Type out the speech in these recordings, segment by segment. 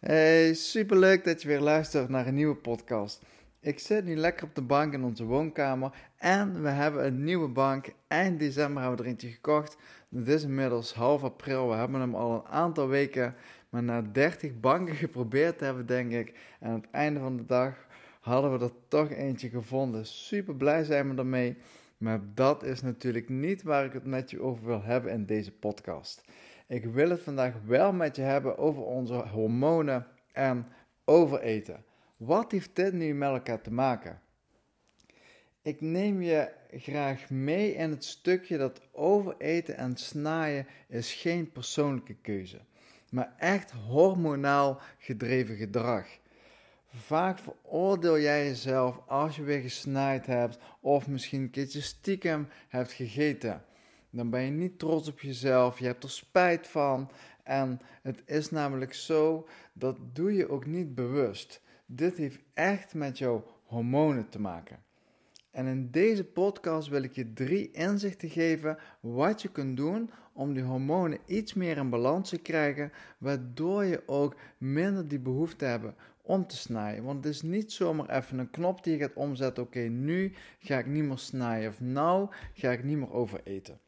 Hey, superleuk dat je weer luistert naar een nieuwe podcast. Ik zit nu lekker op de bank in onze woonkamer en we hebben een nieuwe bank. Eind december hebben we er eentje gekocht. Het is inmiddels half april. We hebben hem al een aantal weken maar na 30 banken geprobeerd te hebben, denk ik. En aan het einde van de dag hadden we er toch eentje gevonden. Super blij zijn we ermee. Maar dat is natuurlijk niet waar ik het met je over wil hebben in deze podcast. Ik wil het vandaag wel met je hebben over onze hormonen en overeten. Wat heeft dit nu met elkaar te maken? Ik neem je graag mee in het stukje dat overeten en snaaien is geen persoonlijke keuze, maar echt hormonaal gedreven gedrag. Vaak veroordeel jij jezelf als je weer gesnaaid hebt of misschien een keertje stiekem hebt gegeten. Dan ben je niet trots op jezelf, je hebt er spijt van. En het is namelijk zo, dat doe je ook niet bewust. Dit heeft echt met jouw hormonen te maken. En in deze podcast wil ik je drie inzichten geven wat je kunt doen om die hormonen iets meer in balans te krijgen, waardoor je ook minder die behoefte hebt om te snijden. Want het is niet zomaar even een knop die je gaat omzetten. Oké, nu ga ik niet meer snijden of nou ga ik niet meer overeten.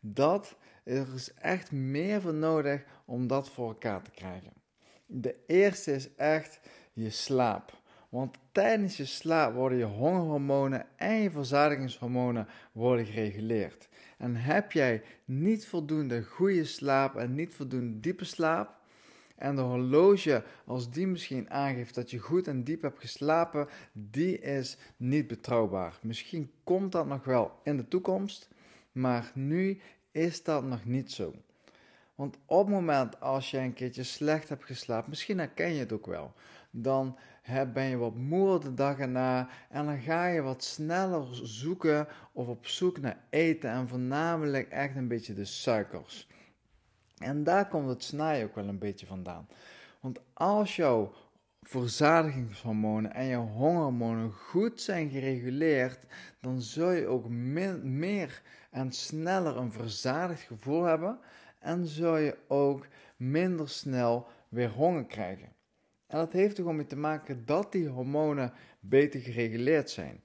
Dat er is echt meer voor nodig om dat voor elkaar te krijgen. De eerste is echt je slaap. Want tijdens je slaap worden je hongerhormonen en je verzadigingshormonen worden gereguleerd. En heb jij niet voldoende goede slaap en niet voldoende diepe slaap, en de horloge, als die misschien aangeeft dat je goed en diep hebt geslapen, die is niet betrouwbaar. Misschien komt dat nog wel in de toekomst, maar nu is dat nog niet zo. Want op het moment als je een keertje slecht hebt geslapen, misschien herken je het ook wel, dan ben je wat moe de dag erna en dan ga je wat sneller zoeken of op zoek naar eten en voornamelijk echt een beetje de suikers. En daar komt het snijden ook wel een beetje vandaan. Want als jouw verzadigingshormonen en jouw hongerhormonen goed zijn gereguleerd, dan zul je ook meer en sneller een verzadigd gevoel hebben en zul je ook minder snel weer honger krijgen. En dat heeft er gewoon mee te maken dat die hormonen beter gereguleerd zijn.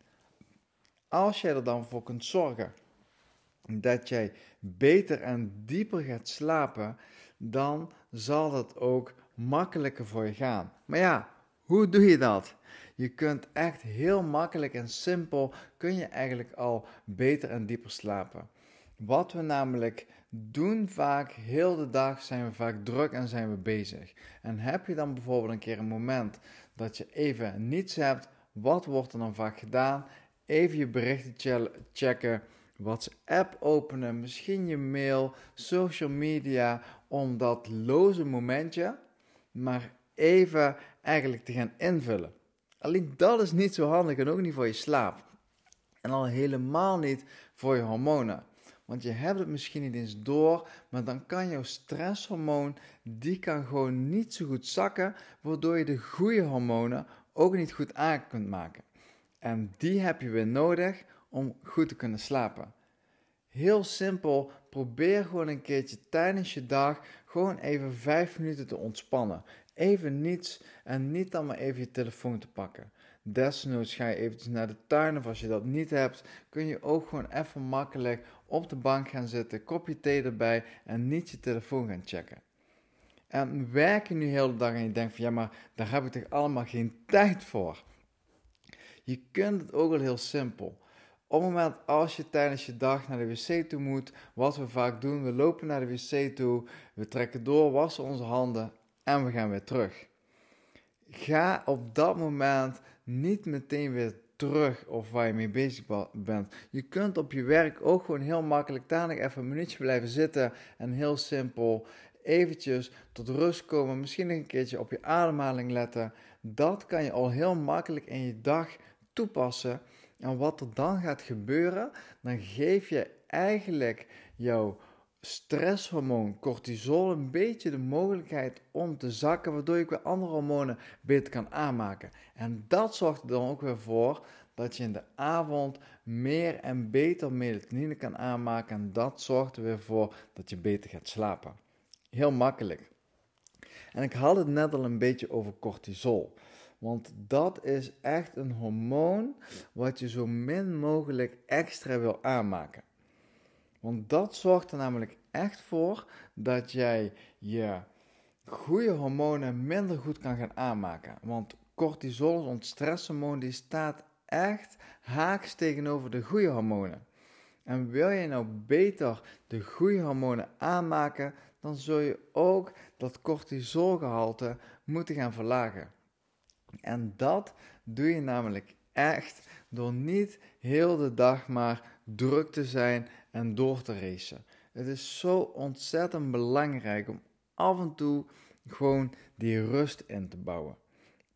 Als jij er dan voor kunt zorgen dat jij beter en dieper gaat slapen, dan zal dat ook makkelijker voor je gaan. Maar ja, hoe doe je dat? Je kunt echt heel makkelijk en simpel kun je eigenlijk al beter en dieper slapen. Wat we namelijk doen vaak, heel de dag zijn we vaak druk en zijn we bezig. En heb je dan bijvoorbeeld een keer een moment dat je even niets hebt, wat wordt er dan vaak gedaan? Even je berichten checken, WhatsApp openen, misschien je mail, social media, om dat loze momentje maar even eigenlijk te gaan invullen. Alleen dat is niet zo handig en ook niet voor je slaap. En al helemaal niet voor je hormonen. Want je hebt het misschien niet eens door, maar dan kan jouw stresshormoon, die kan gewoon niet zo goed zakken, waardoor je de goede hormonen ook niet goed aan kunt maken. En die heb je weer nodig om goed te kunnen slapen. Heel simpel, probeer gewoon een keertje tijdens je dag gewoon even vijf minuten te ontspannen. Even niets en niet dan maar even je telefoon te pakken. Desnoods ga je eventjes naar de tuin of als je dat niet hebt, kun je ook gewoon even makkelijk op de bank gaan zitten, kopje thee erbij en niet je telefoon gaan checken. En werk je nu heel de dag en je denkt van ja, maar daar heb ik toch allemaal geen tijd voor. Je kunt het ook al heel simpel. Op het moment als je tijdens je dag naar de wc toe moet, wat we vaak doen, we lopen naar de wc toe, we trekken door, wassen onze handen en we gaan weer terug. Ga op dat moment niet meteen weer terug of waar je mee bezig bent. Je kunt op je werk ook gewoon heel makkelijk dadelijk even een minuutje blijven zitten en heel simpel eventjes tot rust komen. Misschien nog een keertje op je ademhaling letten. Dat kan je al heel makkelijk in je dag toepassen. En wat er dan gaat gebeuren, dan geef je eigenlijk jouw stresshormoon cortisol een beetje de mogelijkheid om te zakken, waardoor je weer andere hormonen beter kan aanmaken. En dat zorgt er dan ook weer voor dat je in de avond meer en beter melatonine kan aanmaken. En dat zorgt er weer voor dat je beter gaat slapen. Heel makkelijk. En ik had het net al een beetje over cortisol. Want dat is echt een hormoon wat je zo min mogelijk extra wil aanmaken. Want dat zorgt er namelijk echt voor dat jij je goede hormonen minder goed kan gaan aanmaken. Want cortisol, ons stresshormoon, die staat echt haaks tegenover de goede hormonen. En wil je nou beter de goede hormonen aanmaken, dan zul je ook dat cortisolgehalte moeten gaan verlagen. En dat doe je namelijk echt door niet heel de dag maar druk te zijn en door te racen. Het is zo ontzettend belangrijk om af en toe gewoon die rust in te bouwen.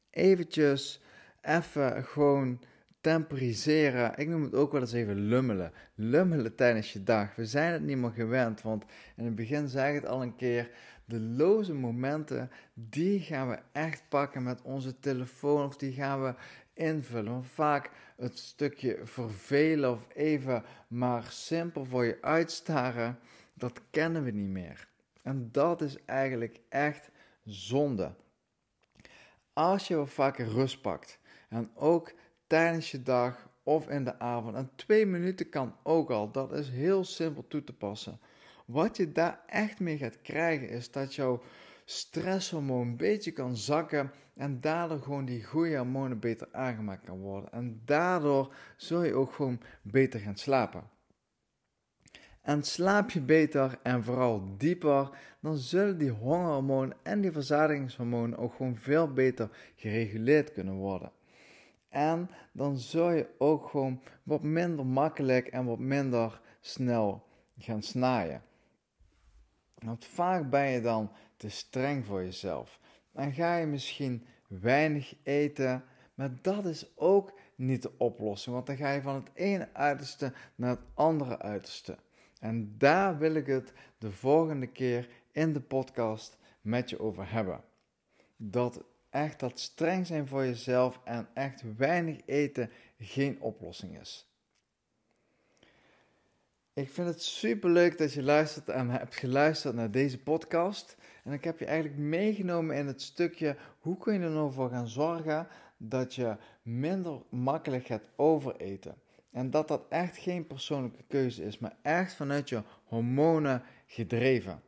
Eventjes, even gewoon temporiseren. Ik noem het ook wel eens even lummelen. Lummelen tijdens je dag. We zijn het niet meer gewend, want in het begin zei ik het al een keer. De loze momenten, die gaan we echt pakken met onze telefoon of die gaan we invullen. Vaak het stukje vervelen of even maar simpel voor je uitstaren, dat kennen we niet meer. En dat is eigenlijk echt zonde. Als je wat vaker rust pakt en ook tijdens je dag of in de avond, en twee minuten kan ook al, dat is heel simpel toe te passen. Wat je daar echt mee gaat krijgen is dat jouw stresshormoon een beetje kan zakken en daardoor gewoon die goede hormonen beter aangemaakt kan worden. En daardoor zul je ook gewoon beter gaan slapen. En slaap je beter en vooral dieper, dan zullen die hongerhormonen en die verzadigingshormonen ook gewoon veel beter gereguleerd kunnen worden. En dan zul je ook gewoon wat minder makkelijk en wat minder snel gaan snaaien. Want vaak ben je dan te streng voor jezelf. En ga je misschien weinig eten, maar dat is ook niet de oplossing. Want dan ga je van het ene uiterste naar het andere uiterste. En daar wil ik het de volgende keer in de podcast met je over hebben. Dat echt dat streng zijn voor jezelf en echt weinig eten geen oplossing is. Ik vind het super leuk dat je luistert en hebt geluisterd naar deze podcast. En ik heb je eigenlijk meegenomen in het stukje hoe kun je er nou voor gaan zorgen dat je minder makkelijk gaat overeten. En dat dat echt geen persoonlijke keuze is, maar echt vanuit je hormonen gedreven.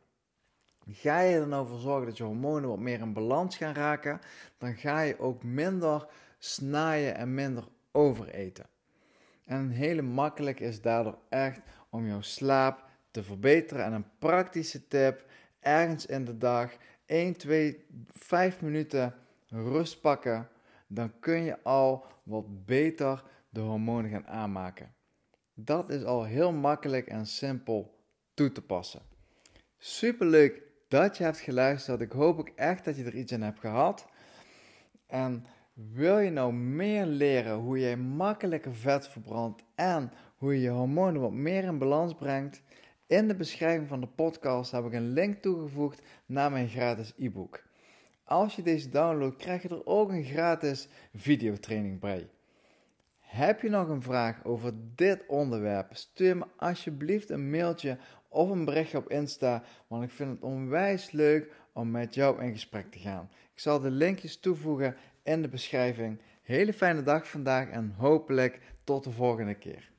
Ga je er nou voor zorgen dat je hormonen wat meer in balans gaan raken, dan ga je ook minder snaaien en minder overeten. En hele makkelijk is daardoor echt om jouw slaap te verbeteren. En een praktische tip, ergens in de dag 1, 2, 5 minuten rust pakken, dan kun je al wat beter de hormonen gaan aanmaken. Dat is al heel makkelijk en simpel toe te passen. Super leuk dat je hebt geluisterd. Ik hoop ook echt dat je er iets aan hebt gehad. En wil je nou meer leren hoe jij makkelijker vet verbrandt en hoe je je hormonen wat meer in balans brengt? In de beschrijving van de podcast heb ik een link toegevoegd naar mijn gratis e-book. Als je deze downloadt, krijg je er ook een gratis videotraining bij. Heb je nog een vraag over dit onderwerp? Stuur me alsjeblieft een mailtje of een berichtje op Insta, want ik vind het onwijs leuk om met jou in gesprek te gaan. Ik zal de linkjes toevoegen in de beschrijving. Hele fijne dag vandaag en hopelijk tot de volgende keer.